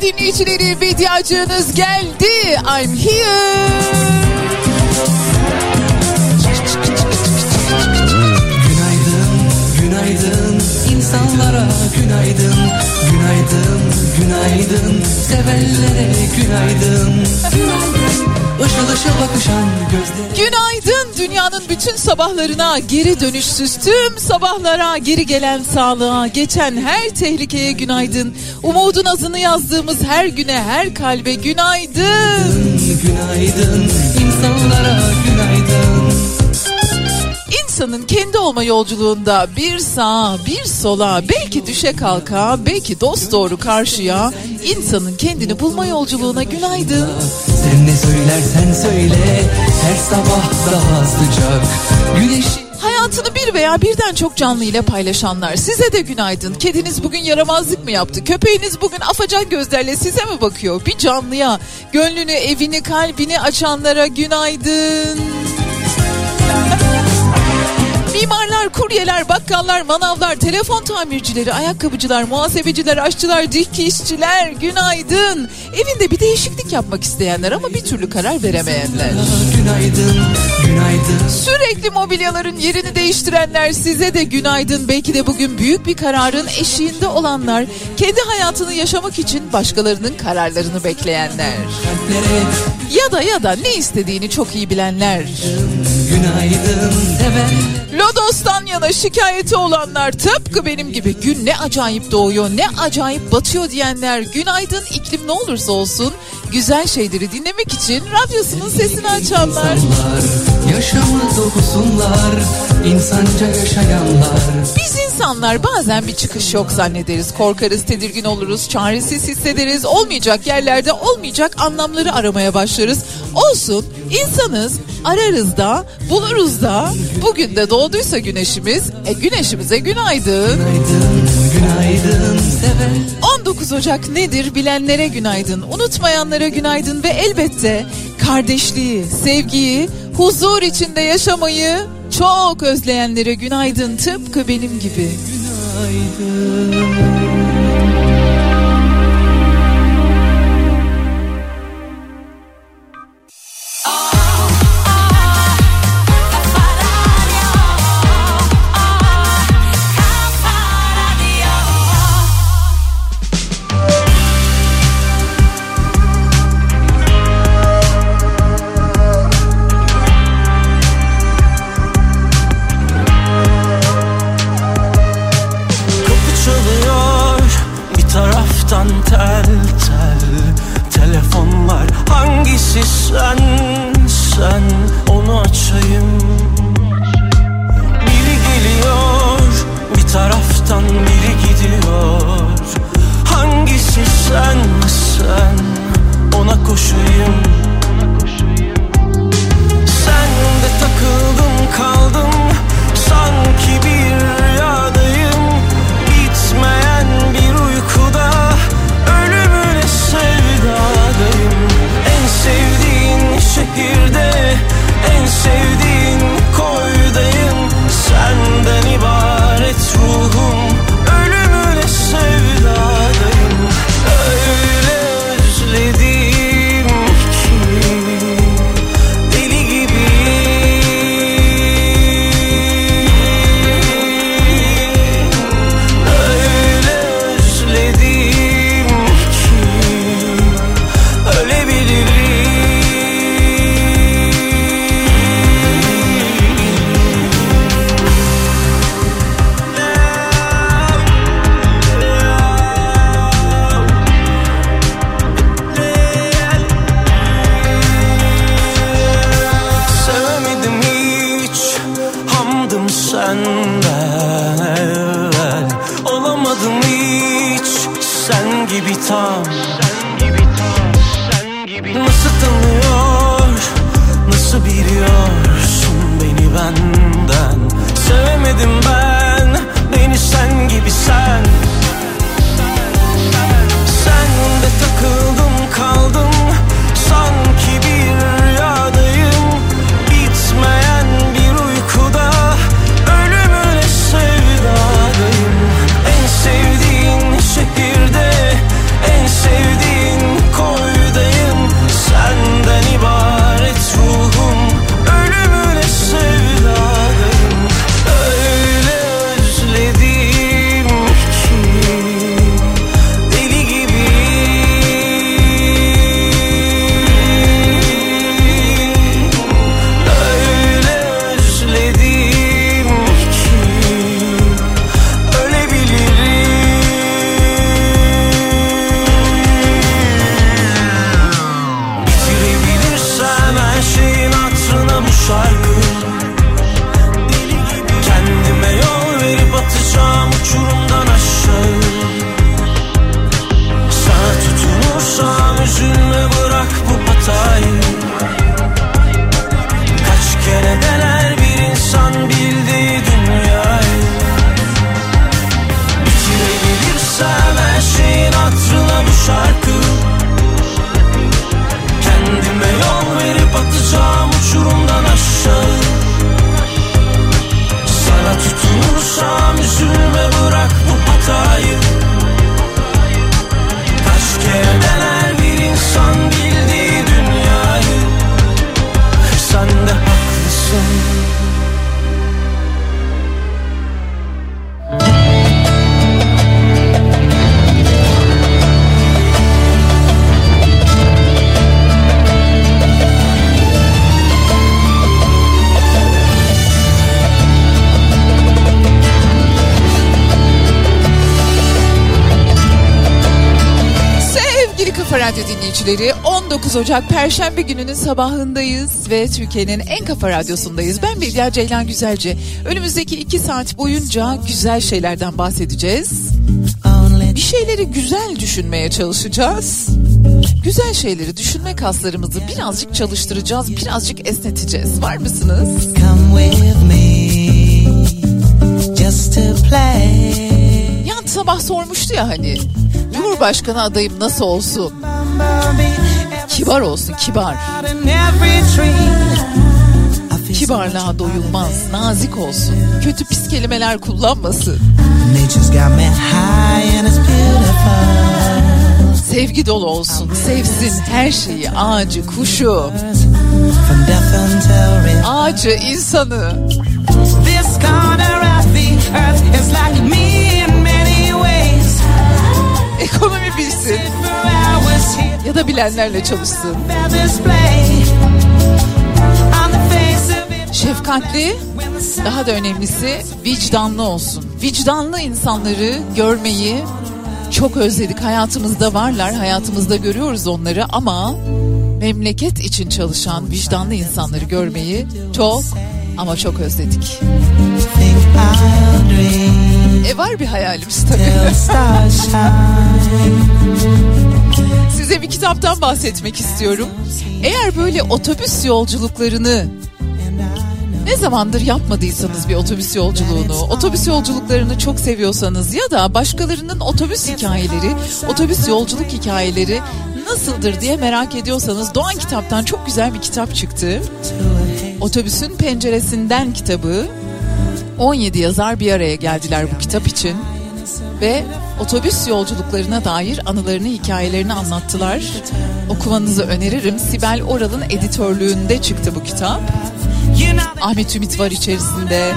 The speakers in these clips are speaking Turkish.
sevgili dinleyicileri. Bediacığınız geldi. I'm here. Günaydın, günaydın insanlara günaydın Günaydın, günaydın sevenlere günaydın Işıl ışıl bakışan gözleri Günaydın dünyanın bütün sabahlarına, geri dönüşsüz tüm sabahlara, geri gelen sağlığa, geçen her tehlikeye günaydın. Umudun azını yazdığımız her güne, her kalbe günaydın. Günaydın insanlara günaydın İnsanın kendi olma yolculuğunda bir sağa, bir sola, belki düşe kalka, belki dost doğru karşıya, insanın kendini bulma yolculuğuna günaydın. Sen ne söylersen söyle her sabah daha sıcak Güneşi Hayatını bir veya birden çok canlı ile paylaşanlar size de günaydın. Kediniz bugün yaramazlık mı yaptı? Köpeğiniz bugün afacan gözlerle size mi bakıyor? Bir canlıya, gönlünü, evini, kalbini açanlara günaydın. Mimarlar, kuryeler, bakkallar, manavlar, telefon tamircileri, ayakkabıcılar, muhasebeciler, aşçılar, dikişçiler günaydın. Evinde bir değişiklik yapmak isteyenler ama bir türlü karar veremeyenler. günaydın, günaydın Sürekli mobilyaların yerini değiştirenler size de günaydın. Belki de bugün büyük bir kararın eşiğinde olanlar, kendi hayatını yaşamak için başkalarının kararlarını bekleyenler. Ya da ya da ne istediğini çok iyi bilenler. günaydın seven Lodos'tan yana şikayeti olanlar tıpkı benim gibi gün ne acayip doğuyor ne acayip batıyor diyenler günaydın iklim ne olursa olsun güzel şeyleri dinlemek için radyosunun sesini açanlar. insanlar Yaşamı dokusunlar insanca yaşayanlar Biz insanlar bazen bir çıkış yok zannederiz. Korkarız, tedirgin oluruz, çaresiz hissederiz. Olmayacak yerlerde olmayacak anlamları aramaya başlarız. Olsun, insanız, ararız da, buluruz da. Bugün de doğduysa güneşimiz, e güneşimize günaydın. Günaydın, günaydın seven 19 Ocak nedir bilenlere günaydın, unutmayanlara günaydın ve elbette kardeşliği, sevgiyi, huzur içinde yaşamayı çok özleyenlere günaydın tıpkı benim gibi. Kapı Ocak Perşembe gününün sabahındayız ve Türkiye'nin en kafa radyosundayız. Ben Bediye Ceylan Güzelce. Önümüzdeki 2 saat boyunca güzel şeylerden bahsedeceğiz. Bir şeyleri güzel düşünmeye çalışacağız. Güzel şeyleri düşünme kaslarımızı birazcık çalıştıracağız, birazcık esneteceğiz. Var mısınız? Yan sabah sormuştu ya hani Cumhurbaşkanı adayım nasıl olsun? Kibar olsun kibar. Kibarlığa doyulmaz, nazik olsun. Kötü pis kelimeler kullanmasın. Sevgi dolu olsun, sevsin her şeyi, ağacı, kuşu. Ağacı, insanı. This corner of the earth is like me ekonomi bilsin ya da bilenlerle çalışsın. Şefkatli, daha da önemlisi vicdanlı olsun. Vicdanlı insanları görmeyi çok özledik. Hayatımızda varlar, hayatımızda görüyoruz onları ama memleket için çalışan vicdanlı insanları görmeyi çok ama çok özledik. E var bir hayalimiz tabii. Size bir kitaptan bahsetmek istiyorum. Eğer böyle otobüs yolculuklarını ne zamandır yapmadıysanız bir otobüs yolculuğunu, otobüs yolculuklarını çok seviyorsanız ya da başkalarının otobüs hikayeleri, otobüs yolculuk hikayeleri nasıldır diye merak ediyorsanız Doğan Kitap'tan çok güzel bir kitap çıktı. Otobüsün Penceresinden kitabı 17 yazar bir araya geldiler bu kitap için ve otobüs yolculuklarına dair anılarını, hikayelerini anlattılar. Okumanızı öneririm. Sibel Oral'ın editörlüğünde çıktı bu kitap. Ahmet Ümit var içerisinde.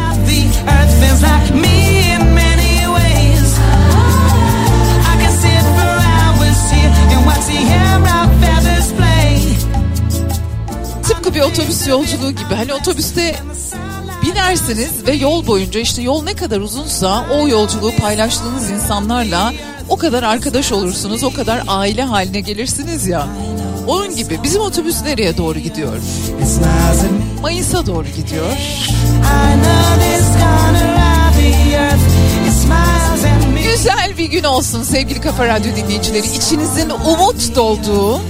Tıpkı bir otobüs yolculuğu gibi. Hani otobüste binersiniz ve yol boyunca işte yol ne kadar uzunsa o yolculuğu paylaştığınız insanlarla o kadar arkadaş olursunuz, o kadar aile haline gelirsiniz ya. Onun gibi bizim otobüs nereye doğru gidiyor? Mayıs'a doğru gidiyor. Güzel bir gün olsun sevgili Kafa Radyo dinleyicileri. İçinizin umut dolduğu,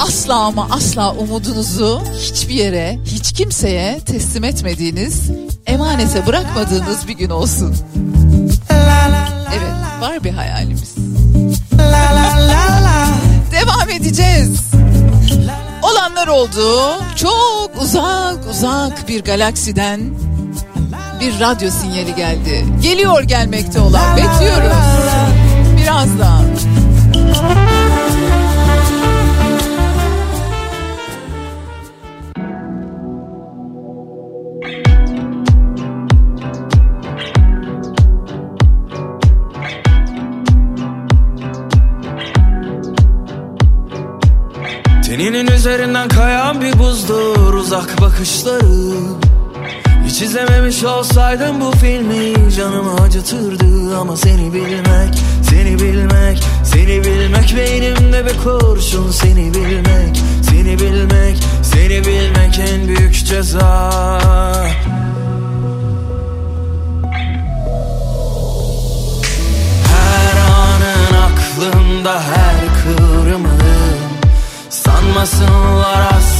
asla ama asla umudunuzu hiçbir yere, hiç kimseye teslim etmediğiniz, emanete bırakmadığınız bir gün olsun. Evet, var bir hayalimiz. Devam edeceğiz. Olanlar oldu. Çok uzak uzak bir galaksiden bir radyo sinyali geldi. Geliyor gelmekte olan. Bekliyoruz. Birazdan. Üzerinden kayan bir buzdur uzak bakışları Hiç izlememiş olsaydım bu filmi canımı acıtırdı. Ama seni bilmek, seni bilmek, seni bilmek Beynimde bir kurşun. Seni bilmek, seni bilmek, seni bilmek en büyük ceza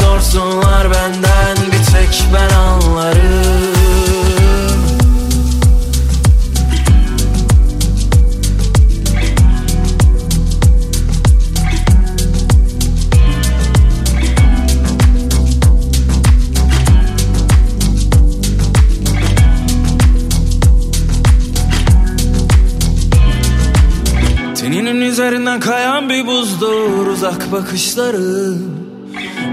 sorsunlar benden bir tek ben anlarım. Teninin üzerinden kayan bir buzdur uzak bakışları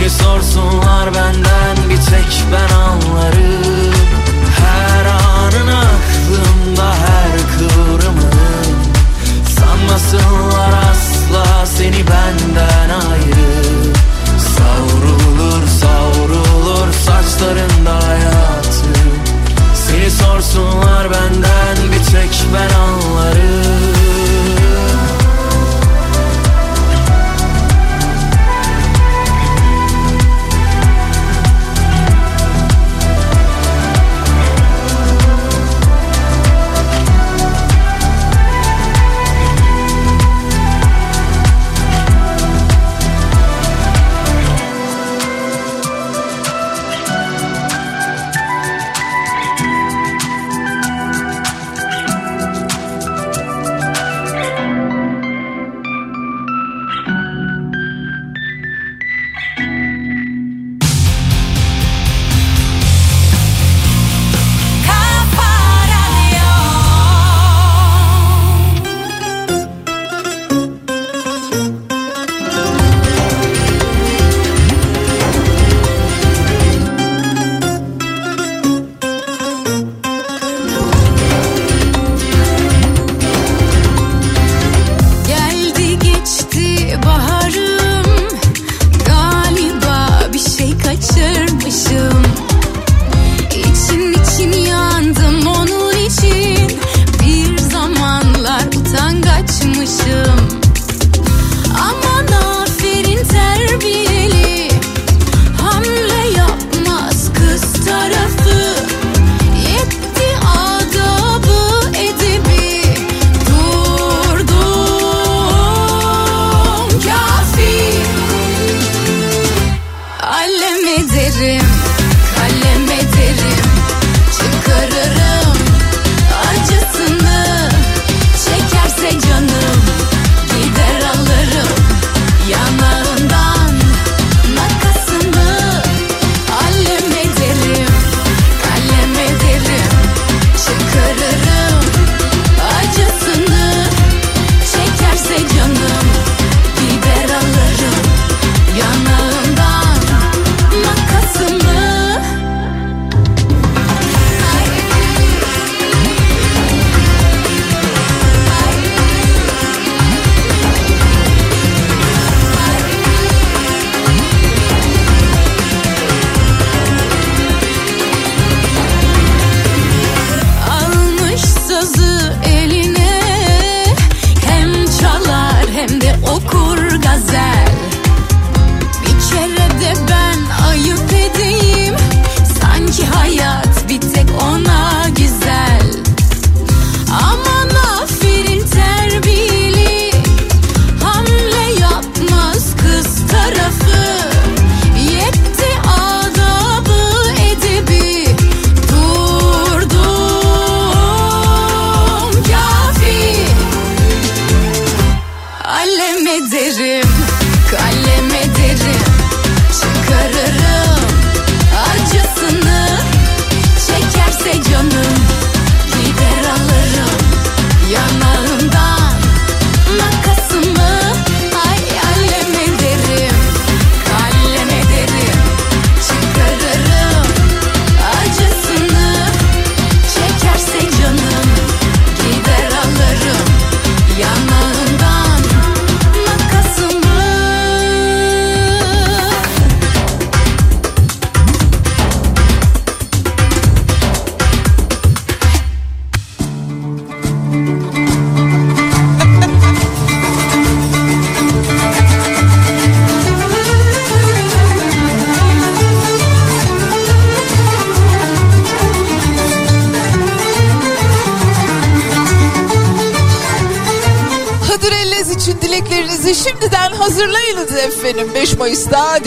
Seni sorsunlar benden bir tek ben anlarım Her anın aklımda her kıvrımın Sanmasınlar asla seni benden ayrı. Savrulur savrulur saçlarında hayatı. Seni sorsunlar benden bir tek ben anlarım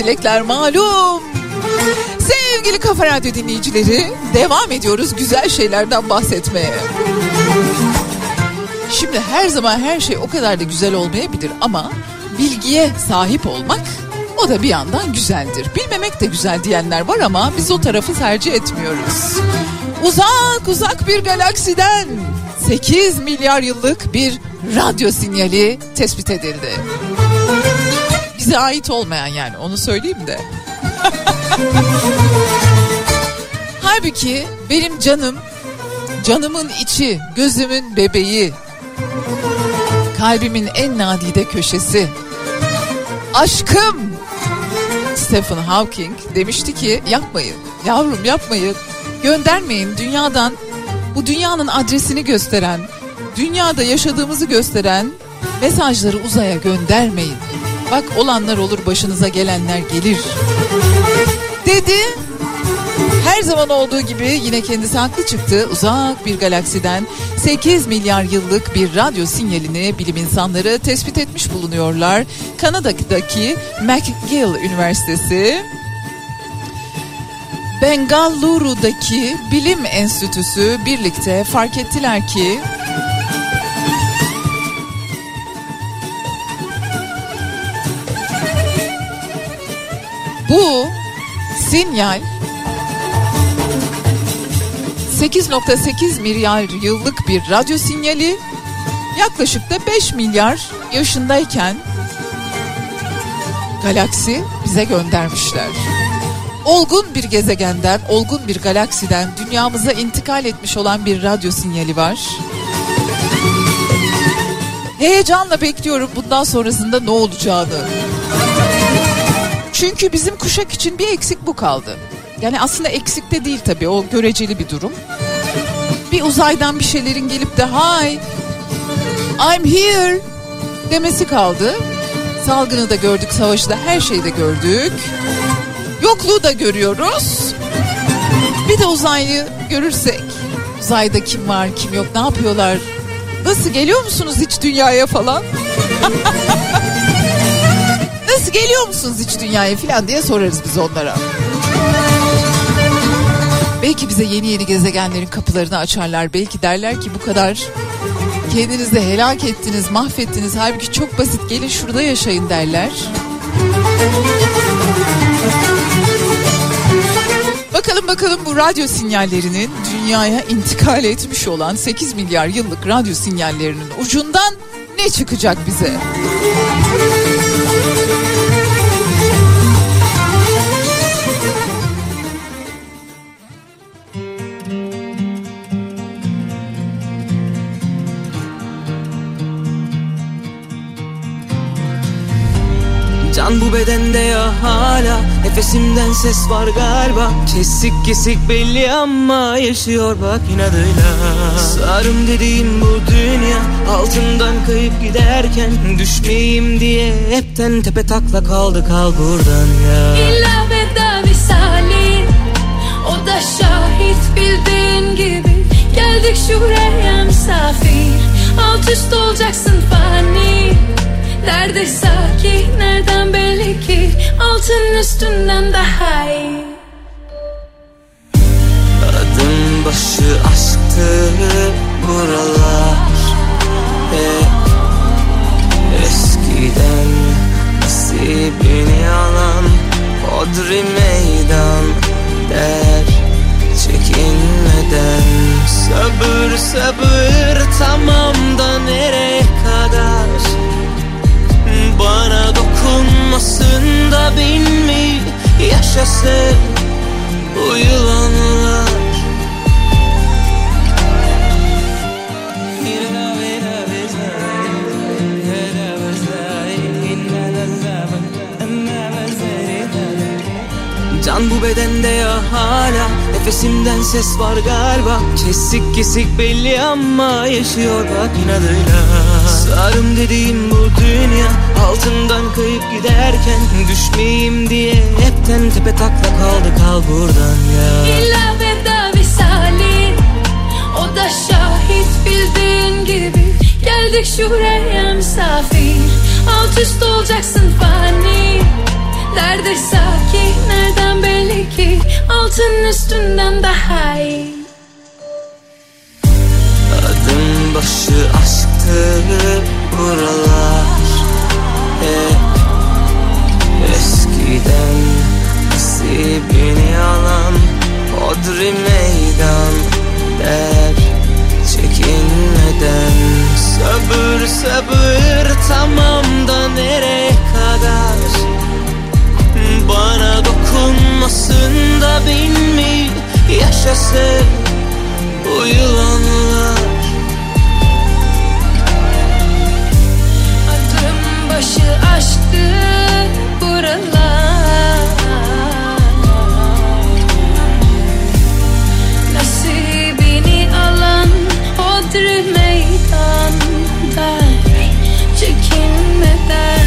dilekler malum. Sevgili Kafa Radyo dinleyicileri devam ediyoruz güzel şeylerden bahsetmeye. Şimdi her zaman her şey o kadar da güzel olmayabilir ama bilgiye sahip olmak o da bir yandan güzeldir. Bilmemek de güzel diyenler var ama biz o tarafı tercih etmiyoruz. Uzak uzak bir galaksiden 8 milyar yıllık bir radyo sinyali tespit edildi. Bize ait olmayan yani onu söyleyeyim de. Halbuki benim canım, canımın içi, gözümün bebeği, kalbimin en nadide köşesi, aşkım Stephen Hawking demişti ki yapmayın, yavrum yapmayın, göndermeyin dünyadan bu dünyanın adresini gösteren, dünyada yaşadığımızı gösteren mesajları uzaya göndermeyin. Bak olanlar olur başınıza gelenler gelir. Dedi. Her zaman olduğu gibi yine kendisi haklı çıktı. Uzak bir galaksiden 8 milyar yıllık bir radyo sinyalini bilim insanları tespit etmiş bulunuyorlar. Kanada'daki McGill Üniversitesi Bengaluru'daki bilim enstitüsü birlikte fark ettiler ki sinyal 8.8 milyar yıllık bir radyo sinyali yaklaşık da 5 milyar yaşındayken galaksi bize göndermişler. Olgun bir gezegenden, olgun bir galaksiden dünyamıza intikal etmiş olan bir radyo sinyali var. Heyecanla bekliyorum bundan sonrasında ne olacağını. Çünkü bizim kuşak için bir eksik bu kaldı. Yani aslında eksik de değil tabii o göreceli bir durum. Bir uzaydan bir şeylerin gelip de hi I'm here demesi kaldı. Salgını da gördük, savaşı da her şeyi de gördük. Yokluğu da görüyoruz. Bir de uzaylı görürsek uzayda kim var kim yok ne yapıyorlar Nasıl geliyor musunuz hiç dünyaya falan? Nasıl geliyor musunuz hiç dünyaya falan diye sorarız biz onlara. Belki bize yeni yeni gezegenlerin kapılarını açarlar. Belki derler ki bu kadar kendinizi helak ettiniz, mahvettiniz. Halbuki çok basit gelin şurada yaşayın derler. Bakalım bakalım bu radyo sinyallerinin dünyaya intikal etmiş olan 8 milyar yıllık radyo sinyallerinin ucundan ne çıkacak bize? Thank you. Can bu bedende ya hala Nefesimden ses var galiba. Kesik kesik belli ama yaşıyor bak inadıyla. Sarım dediğim bu dünya Altından kayıp giderken Düşmeyeyim diye hepten tepe takla kaldı kal buradan ya. İlla veda misali O da şahit bildiğin gibi. Geldik şuraya misafir Alt üst olacaksın fani Nerede sakin nereden belli ki? Altın üstünden daha iyi. Adım başı aşktı buralar. Hep eskiden nasibini alan Hodri meydan der çekinmeden. Sabır sabır tamam da nereye kadar Bana dokunmasın da bin mi yaşasın bu yılanlar. Can bu bedende ya hala Nefesimden ses var galiba. Kesik kesik belli ama Yaşıyor bak inadıyla. Sarım dediğim bu dünya Altından kayıp giderken Düşmeyeyim diye Hepten tepe takla kaldı kal buradan ya. İlla veda misali O da şahit bildiğin gibi. Geldik şuraya misafir Alt üst olacaksın fani. Nerede sakin nereden belli ki? Altın üstünden daha iyi. Adım başı aşktı buralar eskiden Nasibini alan Hodri meydan der Çekinmeden. Sabır sabır tamam da nereye kadar? Bana dokunmasın da bin mi yaşasın bu yılanlar. Adım başı aşktı buralar hodri meydan Çekinmeden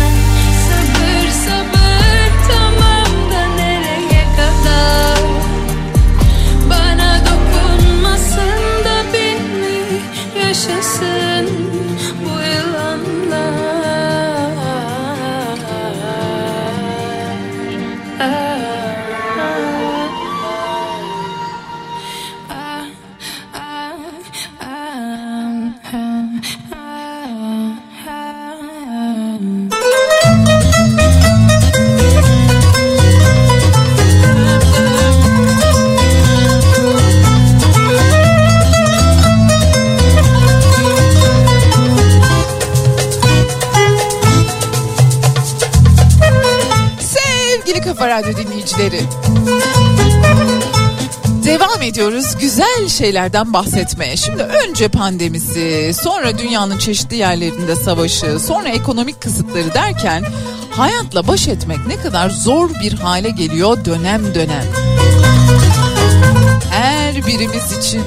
Dinleyicileri. Devam ediyoruz güzel şeylerden bahsetmeye. Şimdi önce pandemisi, sonra dünyanın çeşitli yerlerinde savaşı, sonra ekonomik kısıtları derken hayatla baş etmek ne kadar zor bir hale geliyor dönem dönem. Her birimiz için.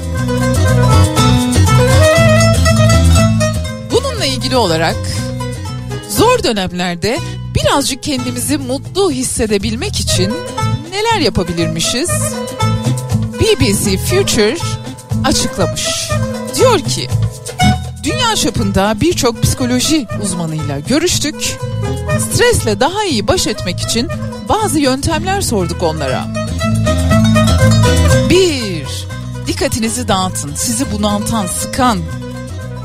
Bununla ilgili olarak zor dönemlerde birazcık kendimizi mutlu hissedebilmek için neler yapabilirmişiz? BBC Future açıklamış. Diyor ki dünya çapında birçok psikoloji uzmanıyla görüştük. Stresle daha iyi baş etmek için bazı yöntemler sorduk onlara. Bir, dikkatinizi dağıtın. Sizi bunaltan, sıkan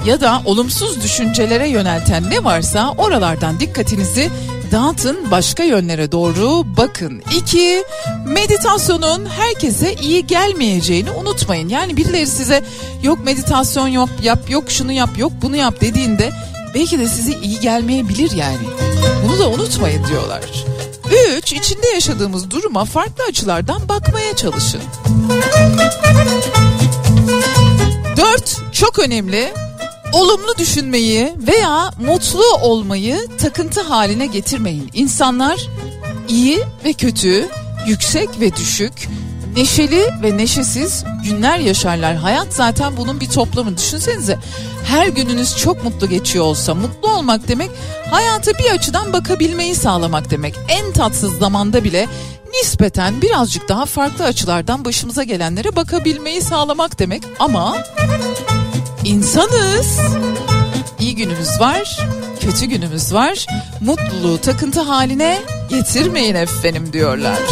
ya da olumsuz düşüncelere yönelten ne varsa oralardan dikkatinizi dağıtın başka yönlere doğru bakın. İki, meditasyonun herkese iyi gelmeyeceğini unutmayın. Yani birileri size yok meditasyon yok yap yok şunu yap yok bunu yap dediğinde belki de size iyi gelmeyebilir yani. Bunu da unutmayın diyorlar. Üç, içinde yaşadığımız duruma farklı açılardan bakmaya çalışın. Dört, çok önemli olumlu düşünmeyi veya mutlu olmayı takıntı haline getirmeyin. İnsanlar iyi ve kötü, yüksek ve düşük, neşeli ve neşesiz günler yaşarlar. Hayat zaten bunun bir toplamı. Düşünsenize her gününüz çok mutlu geçiyor olsa mutlu olmak demek hayata bir açıdan bakabilmeyi sağlamak demek. En tatsız zamanda bile nispeten birazcık daha farklı açılardan başımıza gelenlere bakabilmeyi sağlamak demek ama insanız. İyi günümüz var, kötü günümüz var. Mutluluğu takıntı haline getirmeyin efendim diyorlar.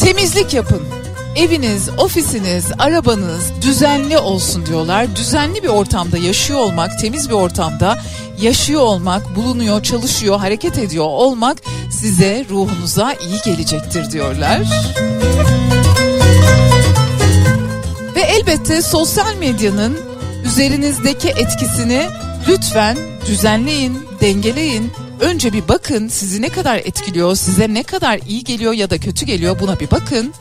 Temizlik yapın. Eviniz, ofisiniz, arabanız düzenli olsun diyorlar. Düzenli bir ortamda yaşıyor olmak, temiz bir ortamda yaşıyor olmak, bulunuyor, çalışıyor, hareket ediyor olmak size, ruhunuza iyi gelecektir diyorlar. Ve elbette sosyal medyanın üzerinizdeki etkisini lütfen düzenleyin, dengeleyin. Önce bir bakın sizi ne kadar etkiliyor, size ne kadar iyi geliyor ya da kötü geliyor buna bir bakın.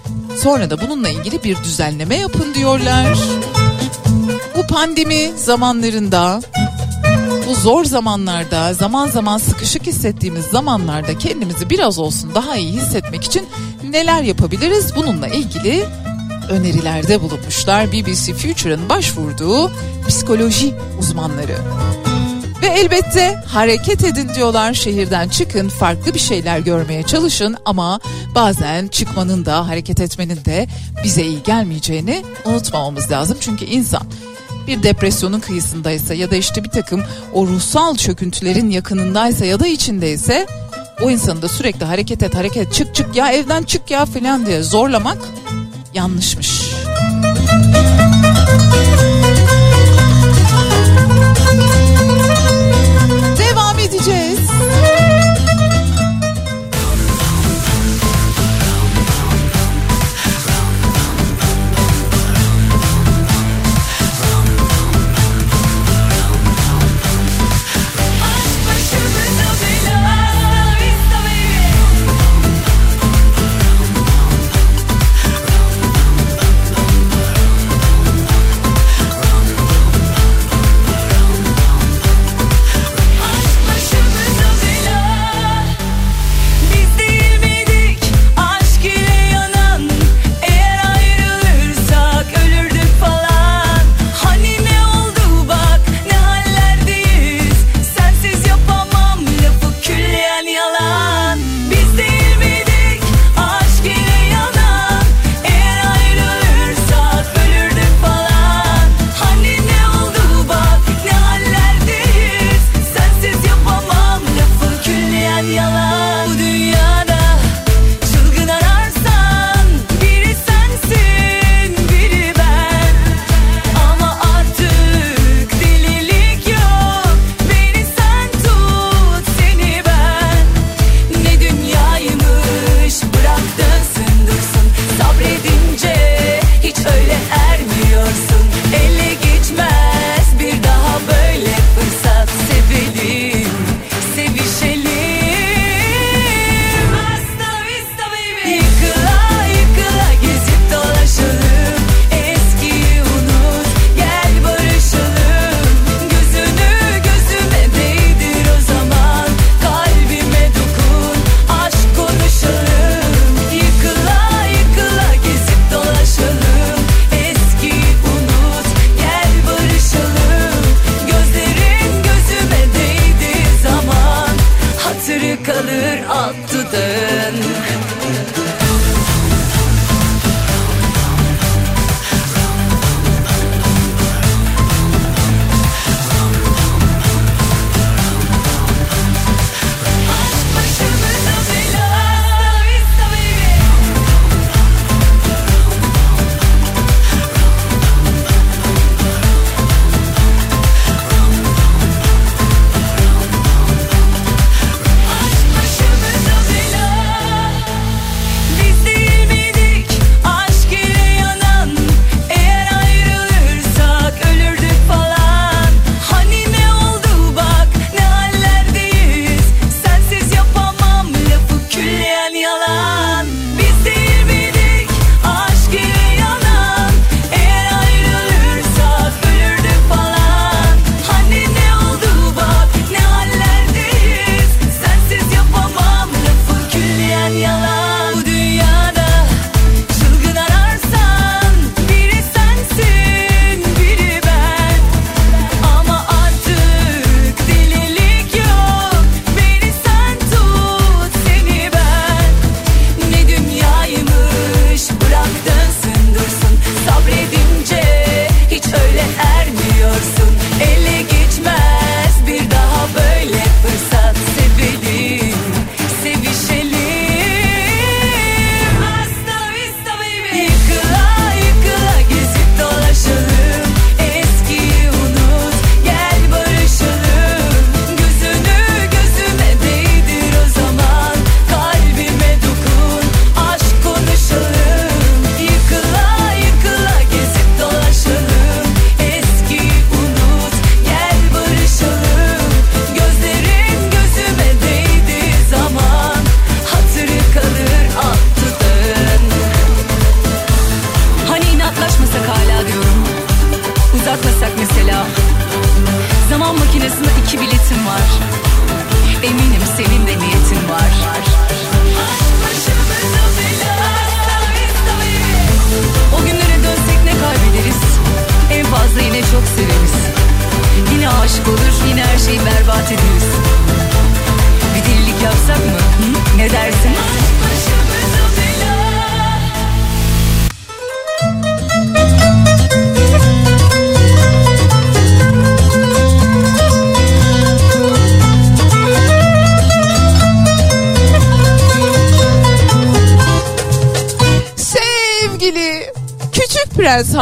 Sonra da bununla ilgili bir düzenleme yapın diyorlar. Bu pandemi zamanlarında, bu zor zamanlarda, zaman zaman sıkışık hissettiğimiz zamanlarda kendimizi biraz olsun daha iyi hissetmek için neler yapabiliriz? Bununla ilgili önerilerde bulunmuşlar BBC Future'ın başvurduğu psikoloji uzmanları. Ve elbette hareket edin diyorlar şehirden çıkın farklı bir şeyler görmeye çalışın ama bazen çıkmanın da hareket etmenin de bize iyi gelmeyeceğini unutmamamız lazım. Çünkü insan bir depresyonun kıyısındaysa ya da işte bir takım o ruhsal çöküntülerin yakınındaysa ya da içindeyse o insanı da sürekli hareket et hareket çık çık ya evden çık ya falan diye zorlamak yanlışmış.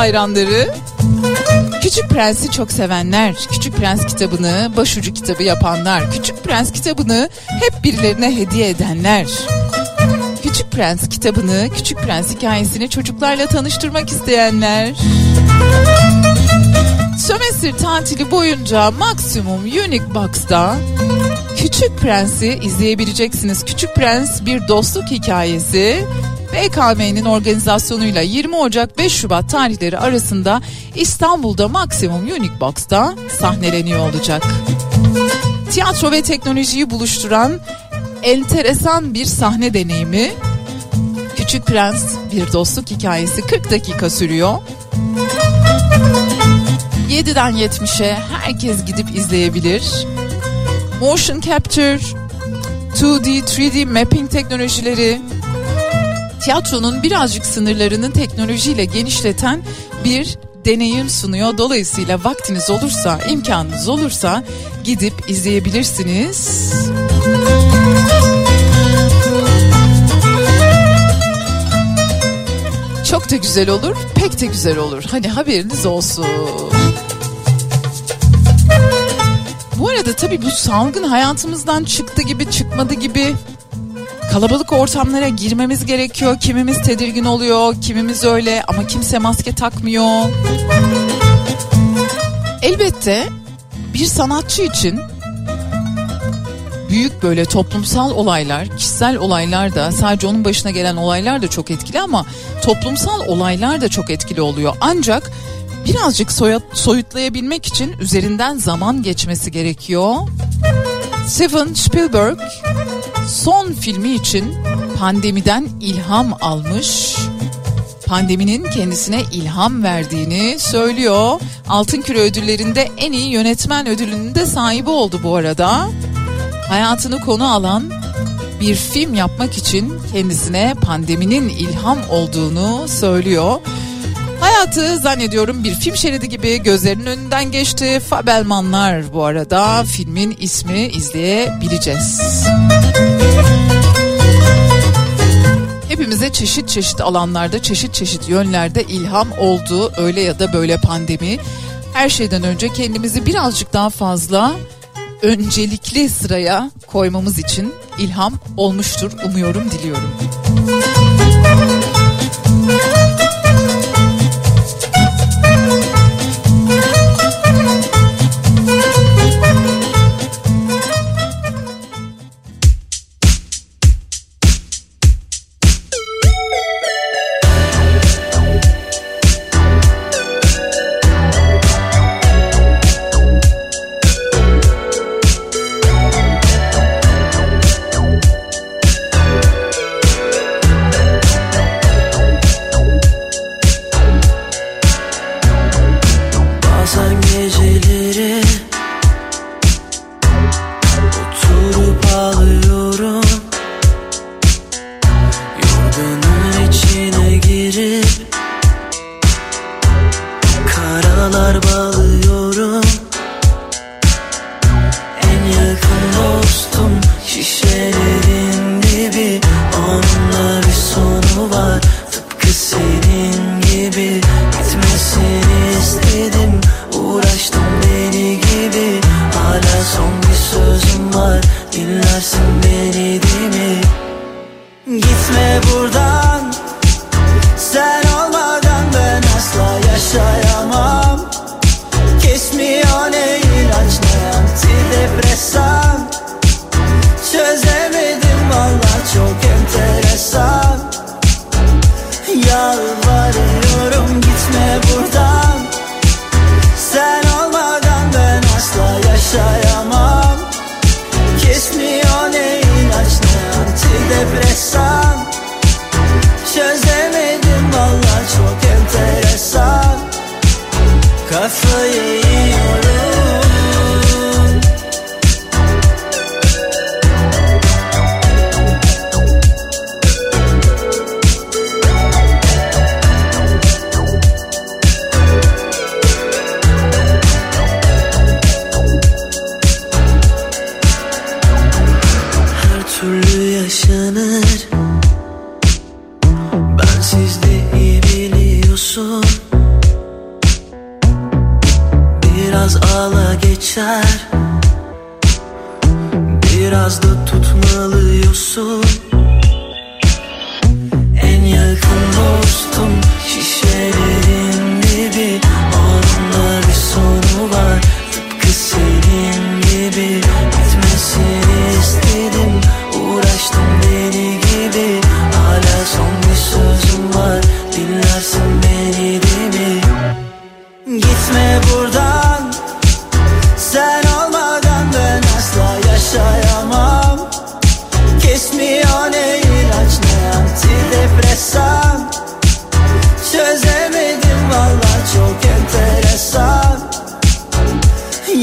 Hayranları Küçük Prens'i çok sevenler, Küçük Prens kitabını başucu kitabı yapanlar, Küçük Prens kitabını hep birilerine hediye edenler. Küçük Prens kitabını, Küçük Prens hikayesini çocuklarla tanıştırmak isteyenler. Sömestr tatili boyunca maksimum Unique Box'ta Küçük Prens'i izleyebileceksiniz. Küçük Prens bir dostluk hikayesi. BKM'nin organizasyonuyla 20 Ocak 5 Şubat tarihleri arasında İstanbul'da Maksimum Unique Box'ta sahneleniyor olacak. Tiyatro ve teknolojiyi buluşturan enteresan bir sahne deneyimi. Küçük Prens bir dostluk hikayesi 40 dakika sürüyor. 7'den 70'e herkes gidip izleyebilir. Motion Capture, 2D, 3D mapping teknolojileri, tiyatronun birazcık sınırlarını teknolojiyle genişleten bir deneyim sunuyor. Dolayısıyla vaktiniz olursa, imkanınız olursa gidip izleyebilirsiniz. Çok da güzel olur, pek de güzel olur. Hani haberiniz olsun. Bu arada tabii bu salgın hayatımızdan çıktı gibi çıkmadı gibi kalabalık ortamlara girmemiz gerekiyor. Kimimiz tedirgin oluyor, kimimiz öyle ama kimse maske takmıyor. Elbette bir sanatçı için büyük böyle toplumsal olaylar, kişisel olaylar da sadece onun başına gelen olaylar da çok etkili ama toplumsal olaylar da çok etkili oluyor. Ancak birazcık soyut, soyutlayabilmek için üzerinden zaman geçmesi gerekiyor. Steven Spielberg son filmi için pandemiden ilham almış. Pandeminin kendisine ilham verdiğini söylüyor. Altın Küre ödüllerinde en iyi yönetmen ödülünün de sahibi oldu bu arada. Hayatını konu alan bir film yapmak için kendisine pandeminin ilham olduğunu söylüyor. Hayatı zannediyorum bir film şeridi gibi gözlerinin önünden geçti. Fabelmanlar bu arada filmin ismi izleyebileceğiz. Hepimize çeşit çeşit alanlarda, çeşit çeşit yönlerde ilham oldu. Öyle ya da böyle pandemi. Her şeyden önce kendimizi birazcık daha fazla öncelikli sıraya koymamız için ilham olmuştur. Umuyorum, diliyorum.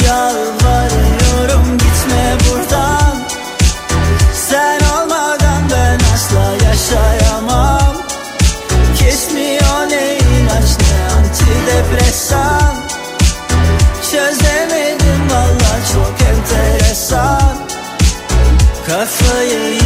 Yalvarıyorum gitme buradan. Sen olmadan ben asla yaşayamam. Kesmiyor ne ilaç ne antidepresan. Çözemedim valla çok enteresan. Kafayı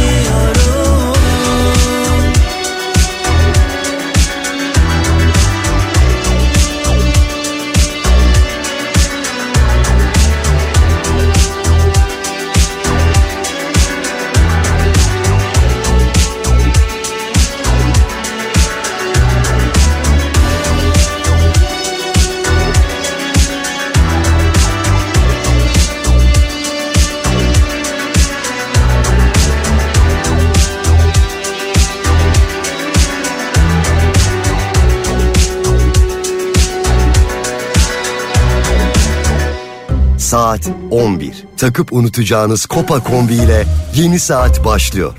Saat 11. Takıp unutacağınız Kopa Kombi ile yeni saat başlıyor.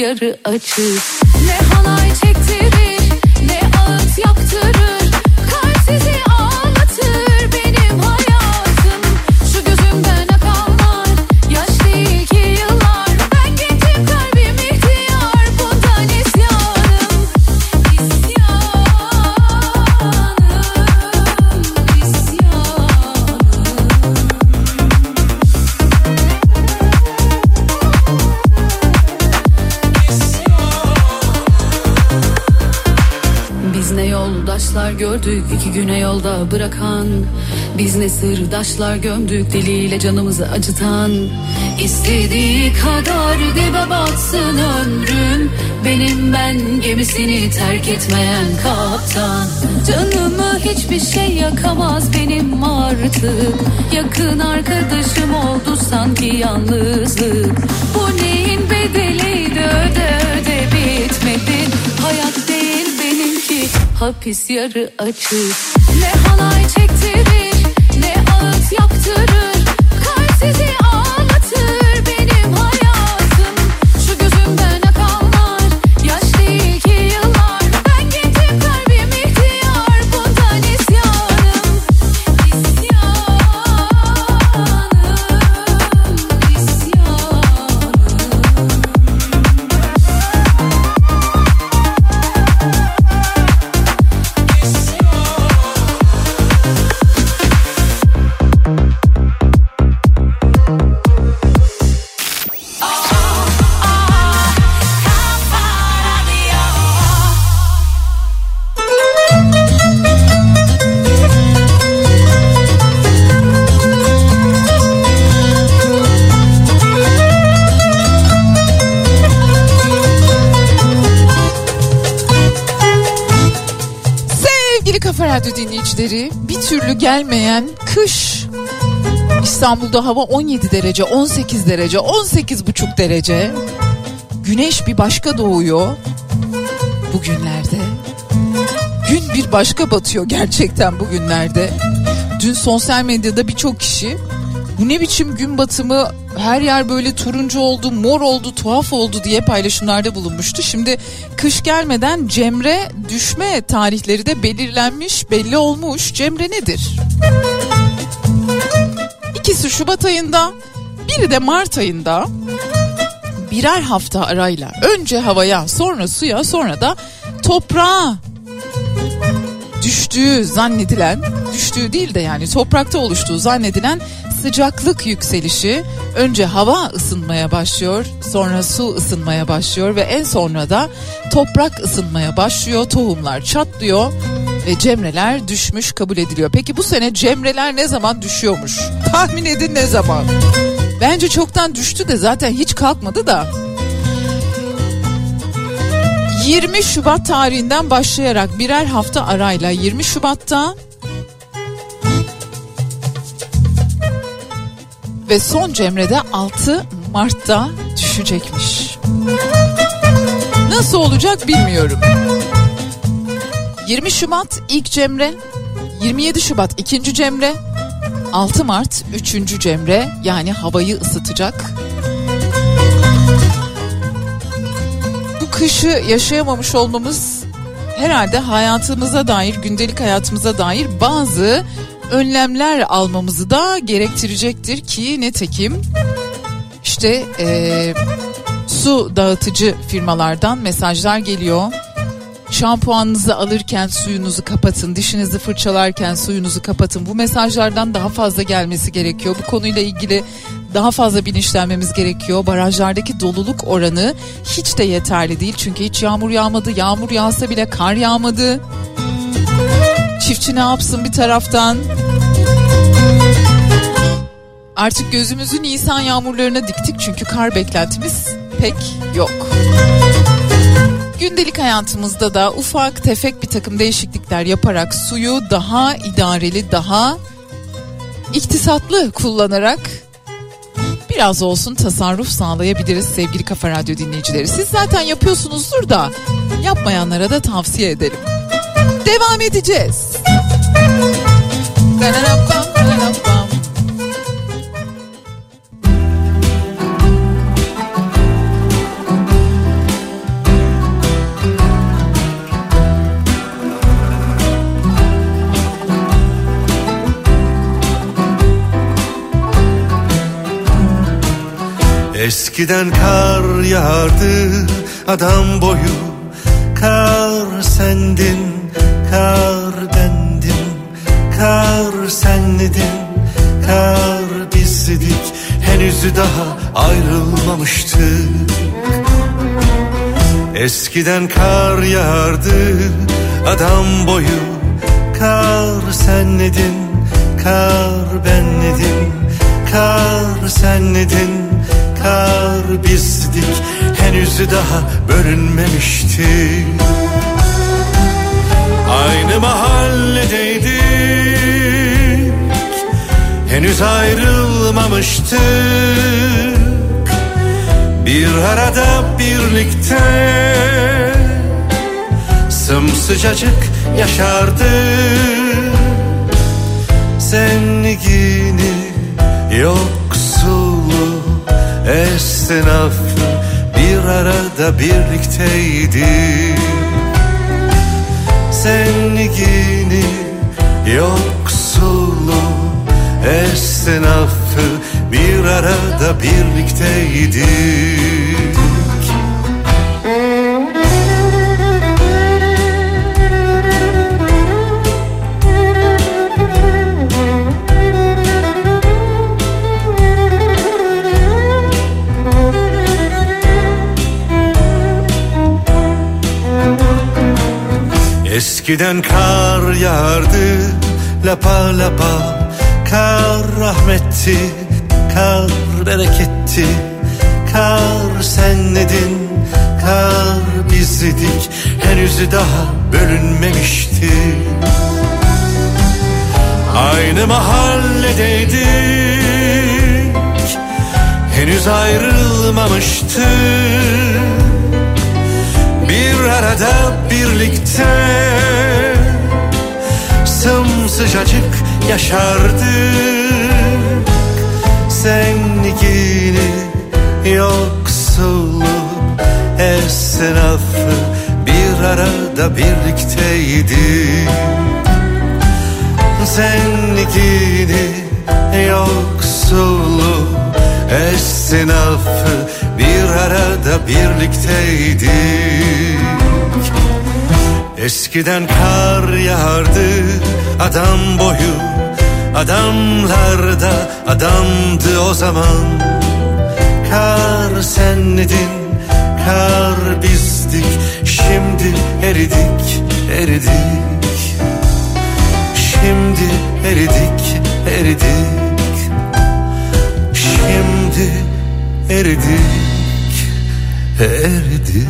Yarı gördük iki güne yolda bırakan. Biz ne sırdaşlar gömdük diliyle canımızı acıtan. İstediği kadar dibe batsın ömrüm Benim ben gemisini terk etmeyen kaptan. Canımı hiçbir şey yakamaz benim artık. Yakın arkadaşım oldu sanki yalnızlık. Bu neyin bedeliydi öde öde bitmedi. Hayat hapis yarı açık. Ne halay çektirir ne ağıt yaktırır Kalp sizi İstanbul'da hava 17 derece, 18 derece, 18 buçuk derece. Güneş bir başka doğuyor bugünlerde. Gün bir başka batıyor gerçekten bugünlerde. Dün sosyal medyada birçok kişi bu ne biçim gün batımı her yer böyle turuncu oldu, mor oldu, tuhaf oldu diye paylaşımlarda bulunmuştu. Şimdi kış gelmeden Cemre düşme tarihleri de belirlenmiş, belli olmuş. Cemre nedir? İkisi Şubat ayında, biri de Mart ayında birer hafta arayla önce havaya, sonra suya, sonra da toprağa düştüğü zannedilen, düştüğü değil de yani toprakta oluştuğu zannedilen sıcaklık yükselişi önce hava ısınmaya başlıyor, sonra su ısınmaya başlıyor ve en sonra da toprak ısınmaya başlıyor, tohumlar çatlıyor ve cemreler düşmüş kabul ediliyor. Peki bu sene cemreler ne zaman düşüyormuş? Tahmin edin ne zaman? Bence çoktan düştü de zaten hiç kalkmadı da. 20 Şubat tarihinden başlayarak birer hafta arayla 20 Şubat'ta ve son cemrede 6 Mart'ta düşecekmiş. Nasıl olacak bilmiyorum. 20 Şubat ilk cemre, 27 Şubat ikinci cemre, 6 Mart üçüncü cemre yani havayı ısıtacak. Bu kışı yaşayamamış olmamız herhalde hayatımıza dair, gündelik hayatımıza dair bazı önlemler almamızı da gerektirecektir ki netekim işte e, su dağıtıcı firmalardan mesajlar geliyor. Şampuanınızı alırken suyunuzu kapatın, dişinizi fırçalarken suyunuzu kapatın. Bu mesajlardan daha fazla gelmesi gerekiyor. Bu konuyla ilgili daha fazla bilinçlenmemiz gerekiyor. Barajlardaki doluluk oranı hiç de yeterli değil. Çünkü hiç yağmur yağmadı. Yağmur yağsa bile kar yağmadı. Çiftçi ne yapsın bir taraftan? Artık gözümüzü Nisan yağmurlarına diktik çünkü kar beklentimiz pek yok. Gündelik hayatımızda da ufak tefek bir takım değişiklikler yaparak suyu daha idareli, daha iktisatlı kullanarak biraz olsun tasarruf sağlayabiliriz sevgili Kafa Radyo dinleyicileri. Siz zaten yapıyorsunuzdur da yapmayanlara da tavsiye ederim. Devam edeceğiz. Eskiden kar yağardı adam boyu. Kar sendin, kar bendim Kar senledin, kar bizdik. Henüz daha ayrılmamıştık Eskiden kar yağardı adam boyu. Kar senledin, kar benledim Kar senledin, kar bizdik Henüz daha bölünmemişti Aynı mahalledeydik Henüz ayrılmamıştık. Bir arada birlikte Sımsıcacık yaşardık. Zengini yoksulu esnafı bir arada birlikteydi. Zengini yoksulu esnafı bir arada birlikteydik Eskiden kar yağardı lapa lapa. Kar rahmetti, kar bereketti. Kar sen nedin, kar bizdik Henüz daha bölünmemişti. Aynı mahalledeydik Henüz ayrılmamıştık bir arada birlikte. Sımsıcacık yaşardık. Zengini yoksulu esnafı Bir arada birlikteydik. Zengini yoksulu esnafı arada birlikteydik. Eskiden kar yağardı adam boyu Adamlar da adamdı o zaman. Kar sendin, kar bizdik Şimdi eridik, eridik. Şimdi eridik, eridik. Şimdi eridik erdi.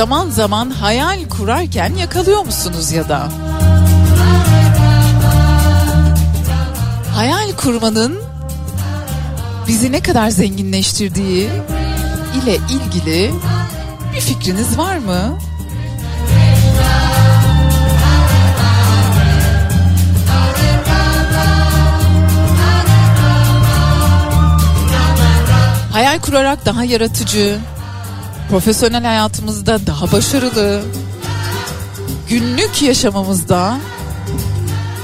zaman zaman hayal kurarken yakalıyor musunuz ya da? Hayal kurmanın bizi ne kadar zenginleştirdiği ile ilgili bir fikriniz var mı? Hayal kurarak daha yaratıcı, profesyonel hayatımızda daha başarılı, günlük yaşamımızda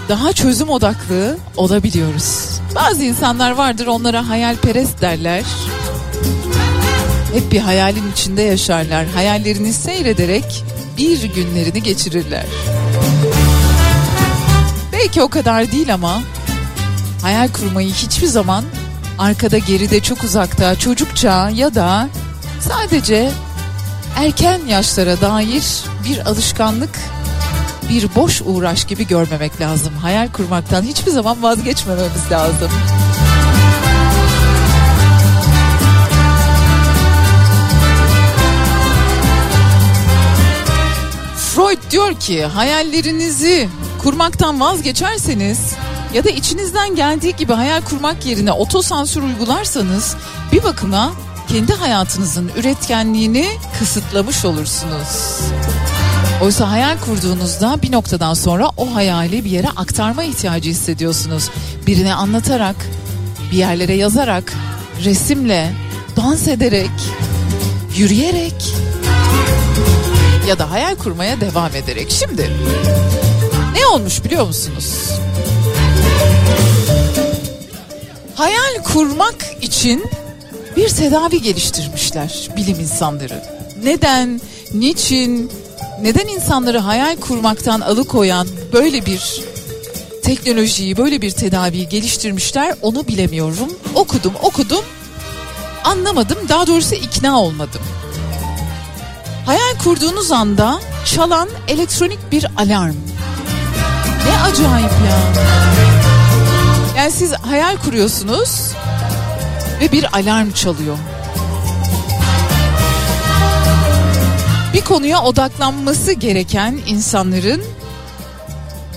daha çözüm odaklı olabiliyoruz. Bazı insanlar vardır onlara hayalperest derler. Hep bir hayalin içinde yaşarlar. Hayallerini seyrederek bir günlerini geçirirler. Belki o kadar değil ama hayal kurmayı hiçbir zaman arkada geride çok uzakta çocukça ya da sadece erken yaşlara dair bir alışkanlık bir boş uğraş gibi görmemek lazım. Hayal kurmaktan hiçbir zaman vazgeçmememiz lazım. Freud diyor ki hayallerinizi kurmaktan vazgeçerseniz ya da içinizden geldiği gibi hayal kurmak yerine otosansür uygularsanız bir bakıma kendi hayatınızın üretkenliğini kısıtlamış olursunuz. Oysa hayal kurduğunuzda bir noktadan sonra o hayali bir yere aktarma ihtiyacı hissediyorsunuz. Birine anlatarak, bir yerlere yazarak, resimle, dans ederek, yürüyerek ya da hayal kurmaya devam ederek. Şimdi ne olmuş biliyor musunuz? Hayal kurmak için bir tedavi geliştirmişler bilim insanları. Neden, niçin, neden insanları hayal kurmaktan alıkoyan böyle bir teknolojiyi, böyle bir tedaviyi geliştirmişler onu bilemiyorum. Okudum, okudum, anlamadım, daha doğrusu ikna olmadım. Hayal kurduğunuz anda çalan elektronik bir alarm. Ne acayip ya. Yani siz hayal kuruyorsunuz ve bir alarm çalıyor. Bir konuya odaklanması gereken insanların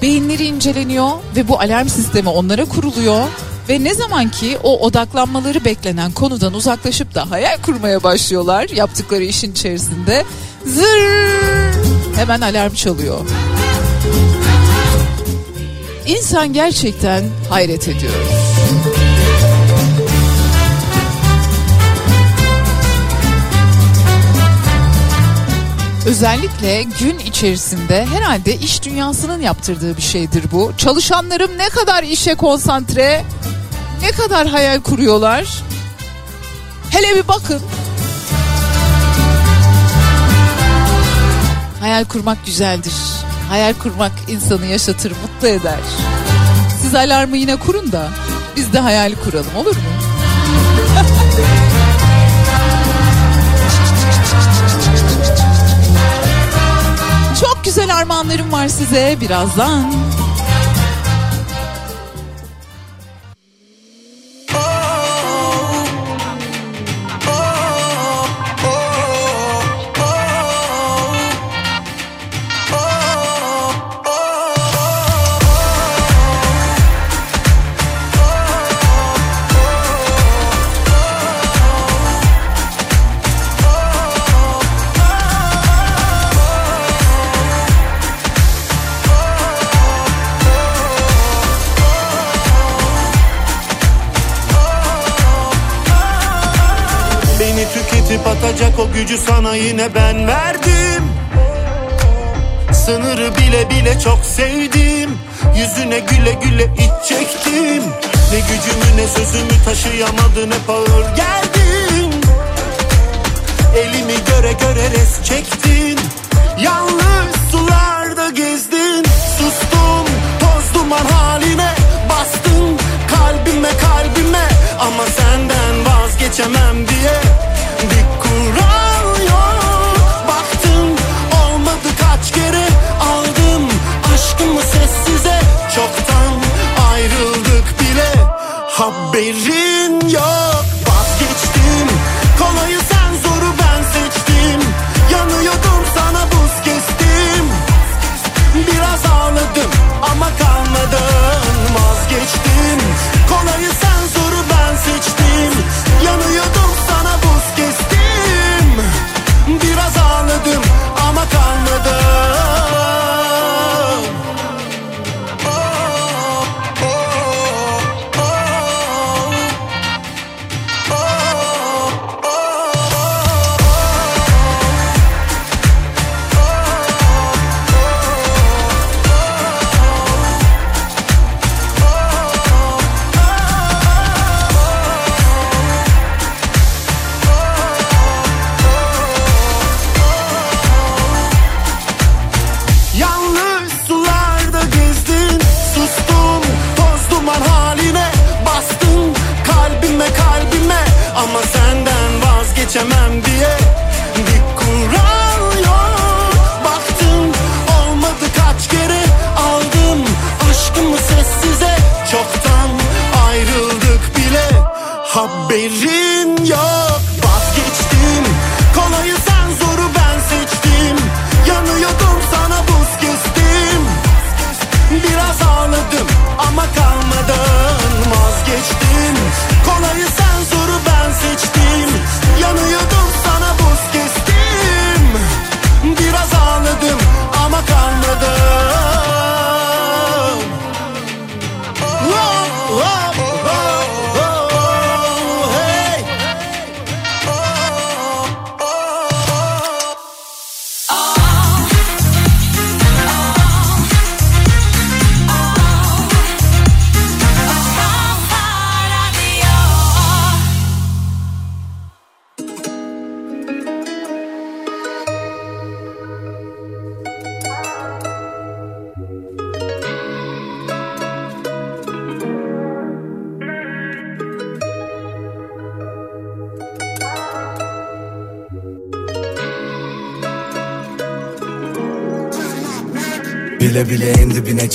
beyinleri inceleniyor ve bu alarm sistemi onlara kuruluyor ve ne zaman ki o odaklanmaları beklenen konudan uzaklaşıp da hayal kurmaya başlıyorlar yaptıkları işin içerisinde zır hemen alarm çalıyor. İnsan gerçekten hayret ediyor. Özellikle gün içerisinde herhalde iş dünyasının yaptırdığı bir şeydir bu. Çalışanlarım ne kadar işe konsantre, ne kadar hayal kuruyorlar. Hele bir bakın. Hayal kurmak güzeldir. Hayal kurmak insanı yaşatır, mutlu eder. Siz alarmı yine kurun da biz de hayal kuralım olur mu? Güzel armağanlarım var size birazdan.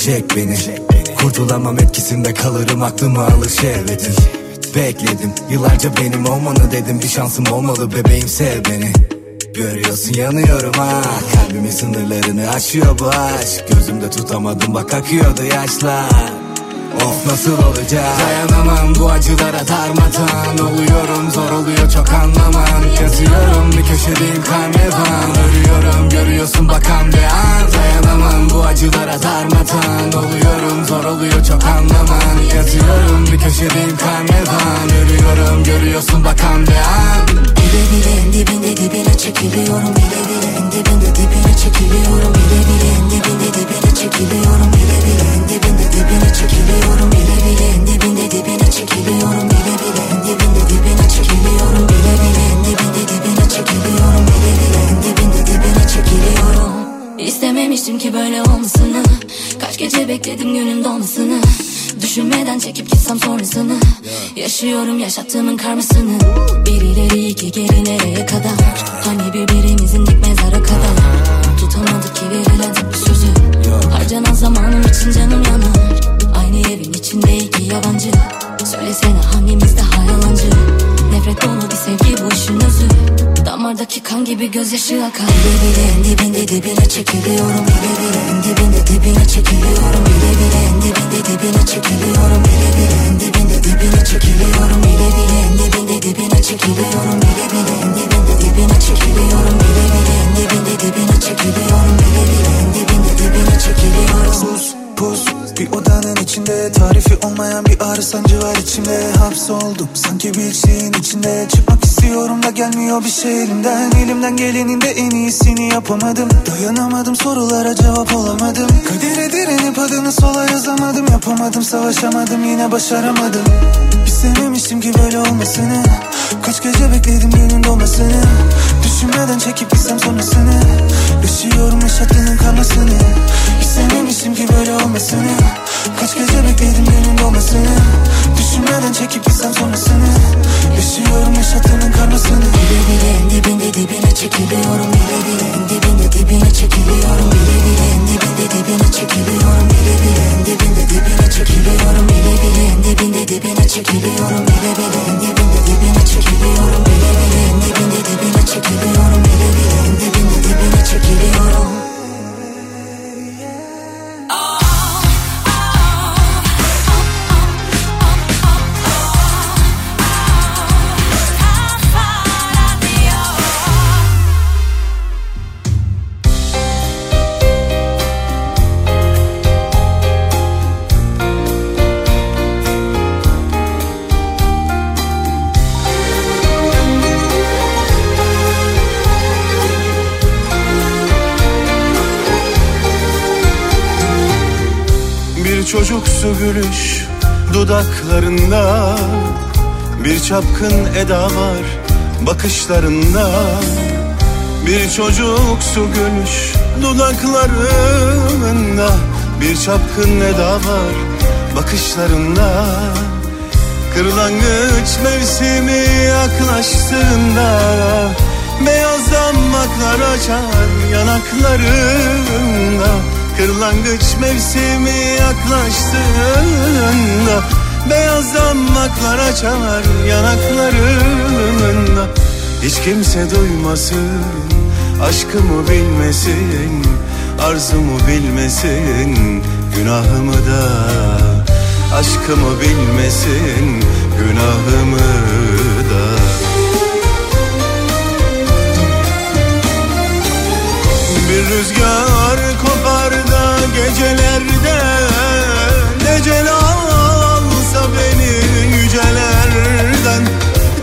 Çek beni. Kurtulamam etkisinde kalırım aklımı alır şehvetin Bekledim yıllarca benim olmanı dedim. Bir şansım olmalı bebeğim sev beni. Görüyorsun yanıyorum ha. Kalbimin sınırlarını aşıyor bu aşk. Gözümde tutamadım bak akıyordu yaşlar Of nasıl olacak? Dayanamam bu acılara darmadan Oluyorum zor oluyor çok anlaman. Yazıyorum bir köşedeyim karnevan. Ölüyorum görüyorsun bakan bir an. Dayanamam bu acılara darmadan Oluyorum zor oluyor çok anlaman. Yazıyorum bir köşedeyim karnevan. Ölüyorum görüyorsun bakan bir an. Bile bile en dibinde dibine çekiliyorum Bile bile dibinde dibine çekiliyorum Bile bile en dibinde dibine çekiliyorum Bile bile en dibinde dibine çekiliyorum Bile bile en dibinde dibine çekiliyorum Bile bile en dibinde dibine çekiliyorum Bile bile en dibinde dibine çekiliyorum Bile bile en dibinde dibine çekiliyorum. İstememiştim ki böyle olmasını. Kaç gece bekledim günün dolmasını Düşünmeden çekip gitsem sonrasını. Yaşıyorum yaşattığımın karmasını. Bir ileri iki geri nereye kadar? Hani birbirimizin dik mezara kadar? Tutamadık ki verilen bir sözü. Harcanan zamanım için canım yanar. Aynı evin içinde iki yabancı. Söylesene hangimiz daha yalancı Nefret dolu bir sevgi bu işin özü. Damardaki kan gibi gözyaşı akar Bile bile en dibinde dibine çekiliyorum Bile bile en dibinde dibine çekiliyorum Bile bile en dibinde dibine çekiliyorum Bile bile en dibinde dibine çekiliyorum Bile bile en dibinde dibine çekiliyorum Bile bile en dibinde dibine çekiliyorum Bile bile en dibinde dibine çekiliyorum Bile bile en dibinde dibine çekiliyorum. Sus pus bir odanın içinde Tarifi olmayan bir ağrı sancı var içimde. Hapsoldum sanki bir şeyin içinde. Çıkmak istiyorum da gelmiyor bir şey elimden. Elimden gelenin de en iyisini yapamadım. Dayanamadım sorulara cevap olamadım. Kadere direnip adını sola yazamadım. Yapamadım savaşamadım yine başaramadım İstememiştim ki böyle olmasını. Kaç gece bekledim günün doğmasını Düşünmeden çekip gitsem sonrasını. Yaşıyorum yaşattığının karmasını. İstememiştim ki böyle olmasını Kaç gece bekledim günün doğmasını Düşünmeden çekip gitsem sonrasını Yaşıyorum yaşattığının karmasını Bile bile en dibinde dibine çekiliyorum Bile bile en dibinde dibine çekiliyorum Bile bile en dibinde dibine çekiliyorum Bile bile en dibinde dibine çekiliyorum Bile bile en dibinde dibine çekiliyorum Bile bile en dibinde dibine çekiliyorum Bile bile en dibinde dibine çekiliyorum Bile bile en dibinde dibine çekiliyorum çocuksu gülüş dudaklarında. Bir çapkın eda var bakışlarında. Bir çocuksu gülüş dudaklarında. Bir çapkın eda var bakışlarında. Kırlangıç mevsimi yaklaştığında Beyaz damaklar açar yanaklarında Kırlangıç mevsimi yaklaştığında Beyaz damaklar açar yanaklarında. Hiç kimse duymasın Aşkımı bilmesin Arzumu bilmesin Günahımı da. Aşkımı bilmesin Günahımı rüzgar kopar da gecelerde. Necel alsa beni yücelerden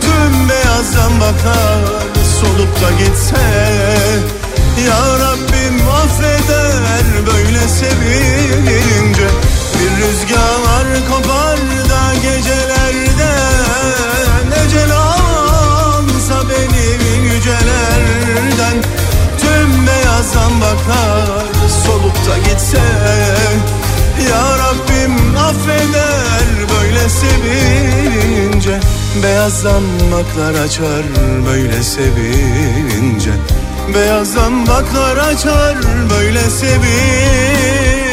Tüm beyazdan bakar solup da gitse. Ya Rabbim affeder böyle sevince Bir rüzgar kopar da gecelerde. Necel alsa beni yücelerden Tüm beyazdan bakar solup da gitse. Ya Rabbim affeder böyle sevince. Beyazdan baklar açar böyle sevince. Beyazdan baklar açar böyle sevince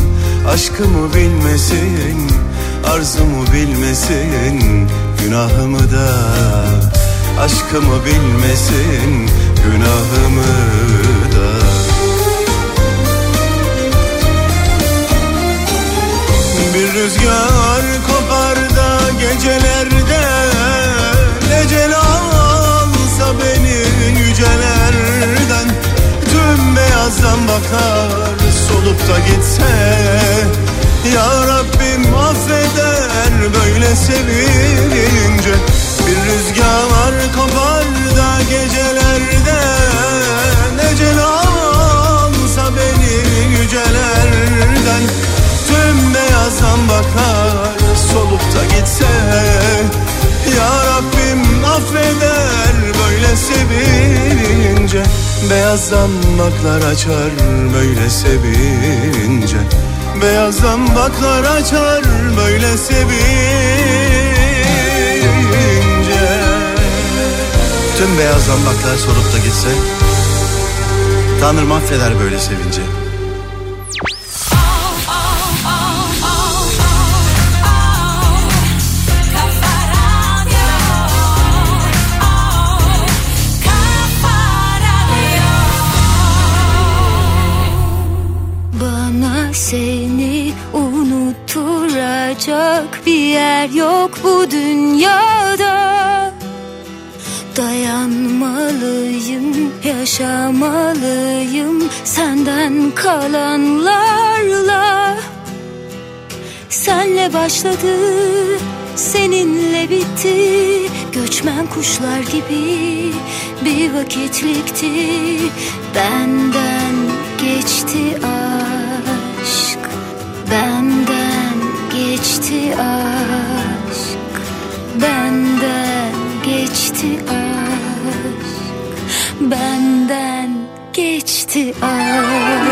Aşkımı bilmesin Arzumu bilmesin Günahımı da. Aşkımı bilmesin Günahımı da. Bir rüzgar kopar da gecelerde Necel alsa beni yücelerden Tüm beyazdan bakar solup da gitse Ya Rabbim affeder böyle sevince. Bir rüzgar kopar da gecelerde Necel alsa beni yücelerden. Tüm beyazdan bakar solup da gitse Ya Rabbim affeder böyle sevince Beyazdan baklar açar böyle sevince Beyazdan baklar açar böyle sevince Tüm beyaz zambaklar solup da gitse Tanrım affeder böyle sevince yer yok bu dünyada. Dayanmalıyım, yaşamalıyım senden kalanlarla. Senle başladı, seninle bitti. Göçmen kuşlar gibi bir vakitlikti. Benden geçti aşk Benden geçti aşk geçti aşk. Benden geçti aşk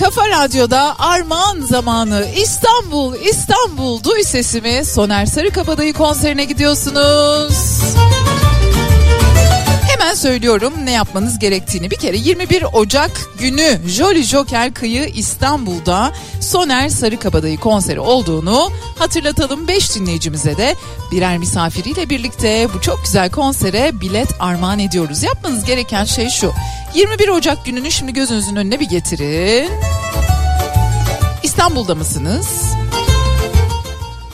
Kafa Radyo'da Armağan zamanı İstanbul İstanbul duy sesimi Soner Sarıkabadayı konserine gidiyorsunuz. Hemen söylüyorum ne yapmanız gerektiğini. Bir kere 21 Ocak günü Jolly Joker Kıyı İstanbul'da Soner Sarıkabadayı konseri olduğunu hatırlatalım. 5 dinleyicimize de birer misafiriyle birlikte bu çok güzel konsere bilet armağan ediyoruz. Yapmanız gereken şey şu. 21 Ocak gününü şimdi gözünüzün önüne bir getirin. İstanbul'da mısınız?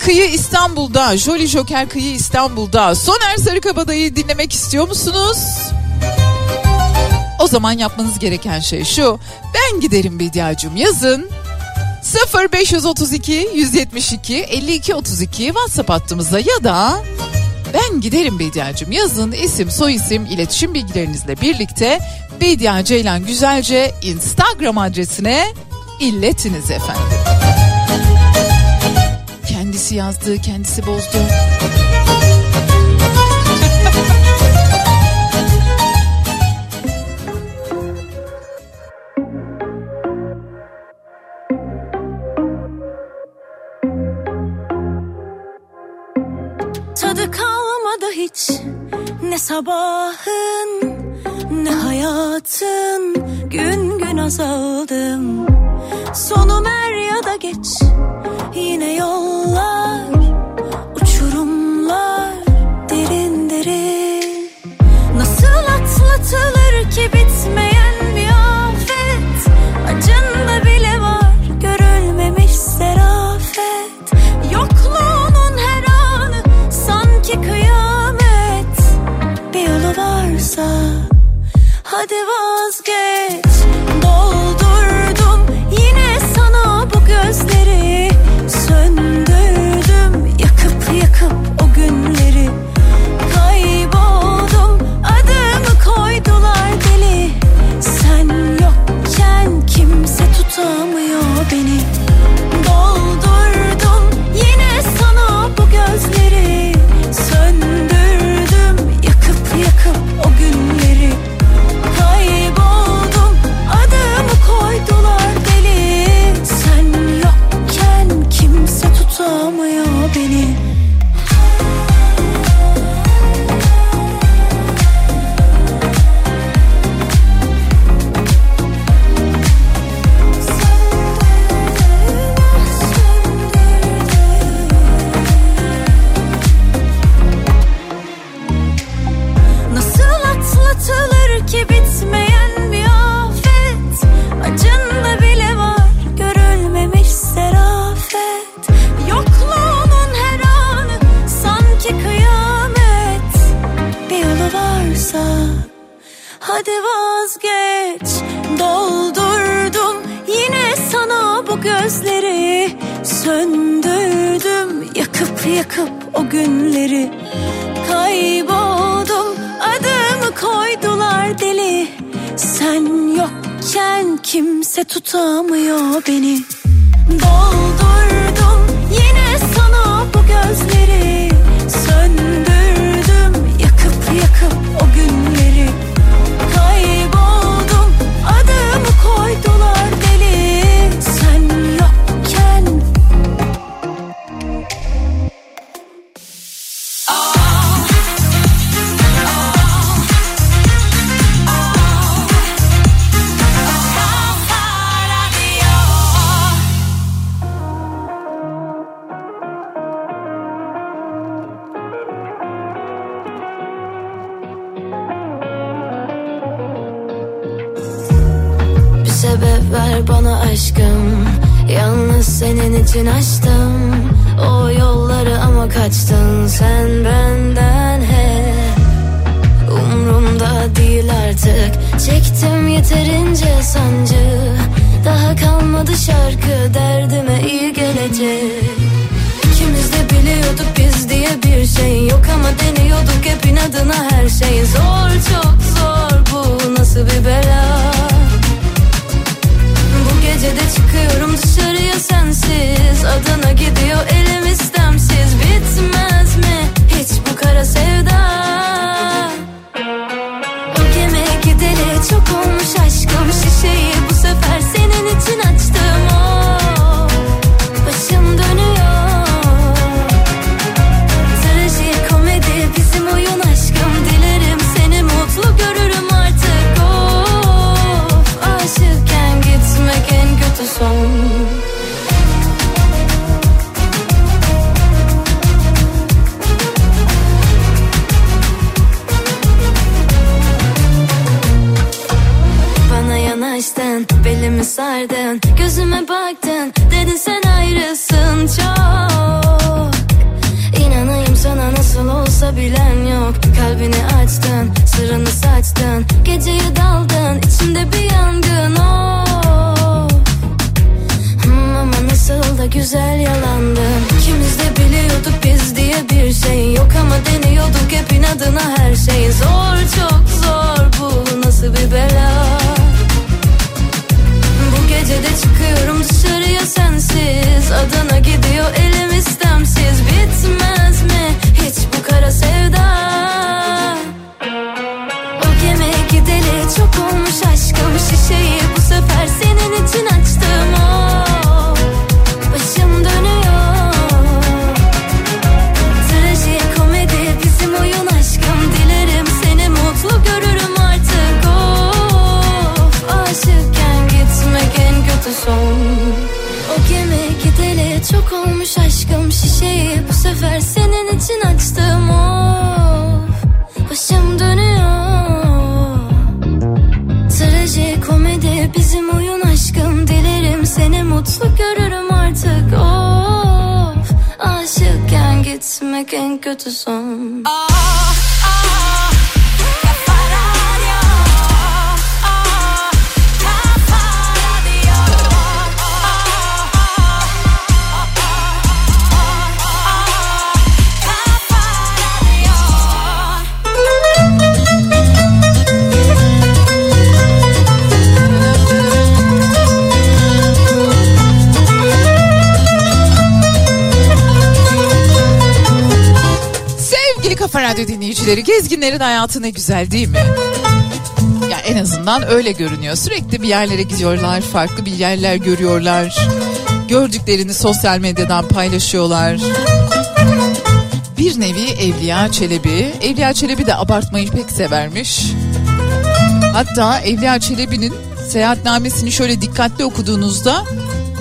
Kıyı İstanbul'da, Jolly Joker Kıyı İstanbul'da. Soner Sarıkabadayı dinlemek istiyor musunuz? O zaman yapmanız gereken şey şu. Ben giderim Bediacığım yazın. 0532 172 52 32 WhatsApp hattımıza ya da ben giderim Bediacığım yazın isim soy isim iletişim bilgilerinizle birlikte Bedia Ceylan Güzelce Instagram adresine illetiniz efendim. Kendisi yazdı, kendisi bozdu. Tadı kalmadı hiç ne sabahın ne hayatın gün gün azaldım. Sonum er ya da geç yine yollar uçurumlar derin derin. Nasıl atlatılır ki bitmeyen bir afet? Acında bile var görülmemiş serafet. Yokluğunun her anı sanki kıyamet. Bir yolu varsa hadi vazgeç. Doldurdum yine sana bu gözleri Zenginlerin hayatı ne güzel değil mi? Ya en azından öyle görünüyor. Sürekli bir yerlere gidiyorlar, farklı bir yerler görüyorlar. Gördüklerini sosyal medyadan paylaşıyorlar. Bir nevi Evliya Çelebi. Evliya Çelebi de abartmayı pek severmiş. Hatta Evliya Çelebi'nin seyahatnamesini şöyle dikkatli okuduğunuzda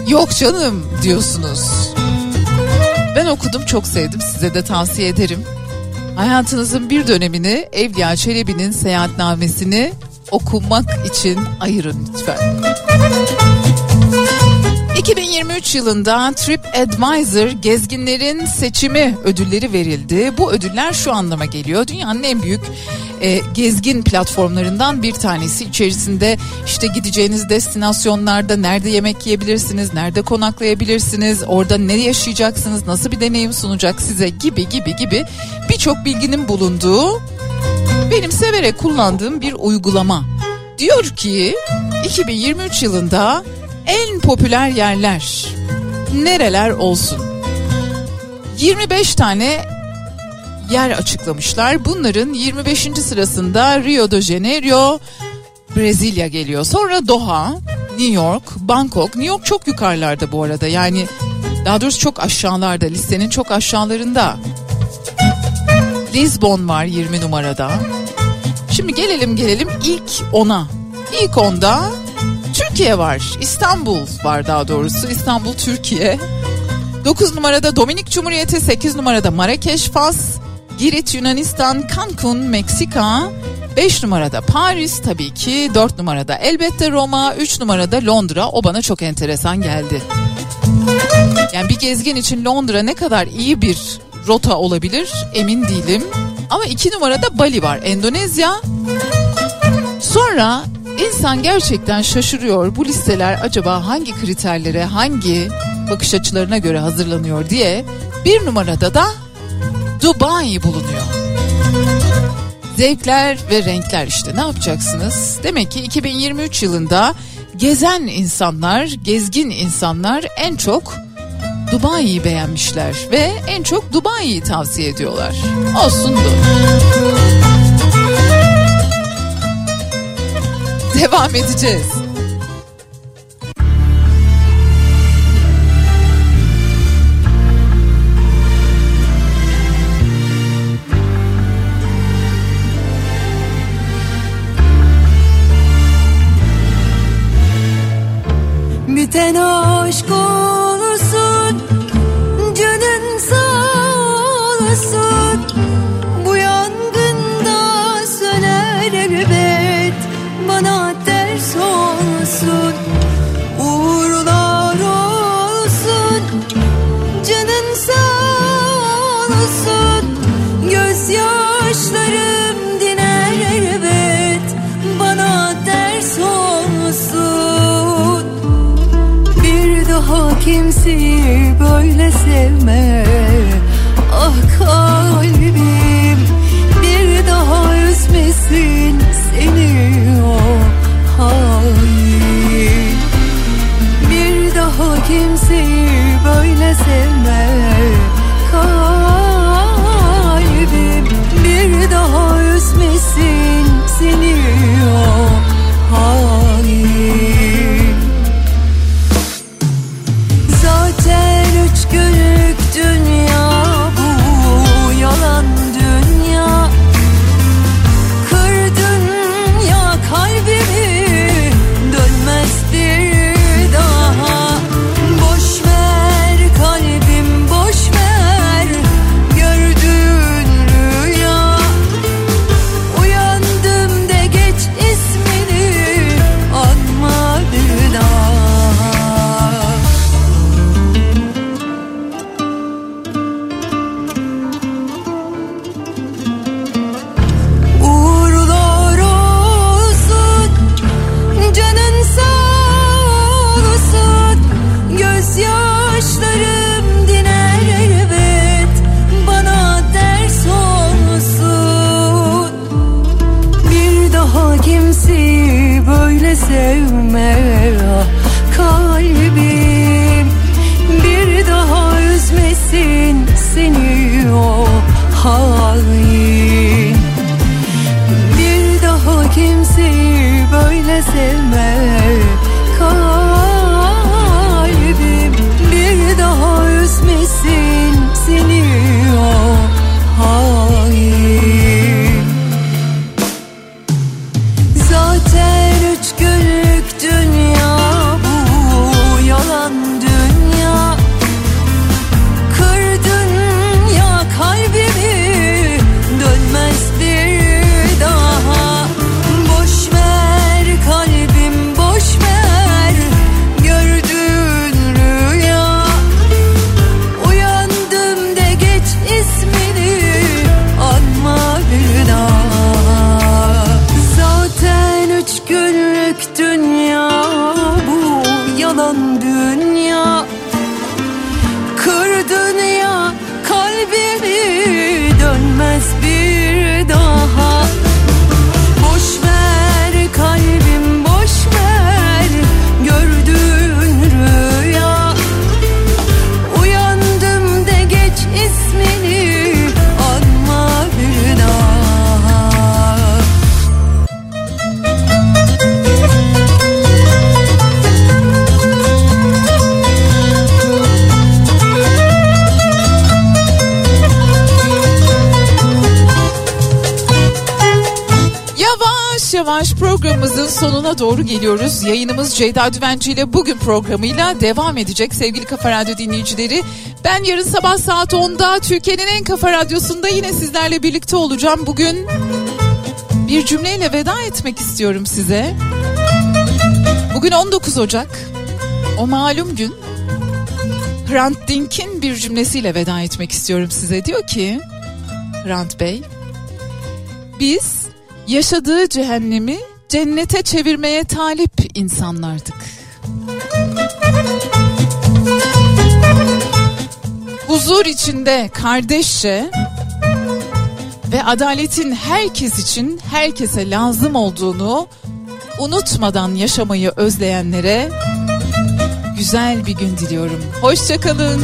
yok canım diyorsunuz. Ben okudum çok sevdim size de tavsiye ederim. Hayatınızın bir dönemini Evliya Çelebi'nin seyahatnamesini okumak için ayırın lütfen. 2023 yılında TripAdvisor gezginlerin seçimi ödülleri verildi. Bu ödüller şu anlama geliyor. Dünyanın en büyük e, gezgin platformlarından bir tanesi. İçerisinde işte gideceğiniz destinasyonlarda nerede yemek yiyebilirsiniz, nerede konaklayabilirsiniz, orada ne yaşayacaksınız, nasıl bir deneyim sunacak size gibi gibi gibi birçok bilginin bulunduğu benim severek kullandığım bir uygulama. Diyor ki 2023 yılında en popüler yerler nereler olsun? 25 tane yer açıklamışlar. Bunların 25. sırasında Rio de Janeiro, Brezilya geliyor. Sonra Doha, New York, Bangkok. New York çok yukarılarda bu arada. Yani daha doğrusu çok aşağılarda. Listenin çok aşağılarında. Lisbon var 20 numarada. Şimdi gelelim gelelim ilk ona. İlk onda Türkiye var. İstanbul var daha doğrusu. İstanbul Türkiye. 9 numarada Dominik Cumhuriyeti, 8 numarada Marrakeş, Fas, Girit, Yunanistan, Cancun, Meksika, 5 numarada Paris tabii ki, 4 numarada elbette Roma, 3 numarada Londra. O bana çok enteresan geldi. Yani bir gezgin için Londra ne kadar iyi bir rota olabilir emin değilim. Ama 2 numarada Bali var, Endonezya. Sonra insan gerçekten şaşırıyor bu listeler acaba hangi kriterlere, hangi bakış açılarına göre hazırlanıyor diye. Bir numarada da Dubai bulunuyor. Zevkler ve renkler işte ne yapacaksınız? Demek ki 2023 yılında gezen insanlar, gezgin insanlar en çok Dubai'yi beğenmişler ve en çok Dubai'yi tavsiye ediyorlar. Olsundu. Devam edeceğiz. Biten aşk olsun Canın sağ olasın kimseyi böyle sevme sonuna doğru geliyoruz. Yayınımız Ceyda Düvenci ile bugün programıyla devam edecek sevgili Kafa Radyo dinleyicileri. Ben yarın sabah saat 10'da Türkiye'nin en kafa radyosunda yine sizlerle birlikte olacağım. Bugün bir cümleyle veda etmek istiyorum size. Bugün 19 Ocak. O malum gün Hrant Dink'in bir cümlesiyle veda etmek istiyorum size. Diyor ki Hrant Bey, biz yaşadığı cehennemi cennete çevirmeye talip insanlardık. Huzur içinde kardeşçe ve adaletin herkes için herkese lazım olduğunu unutmadan yaşamayı özleyenlere güzel bir gün diliyorum. Hoşçakalın.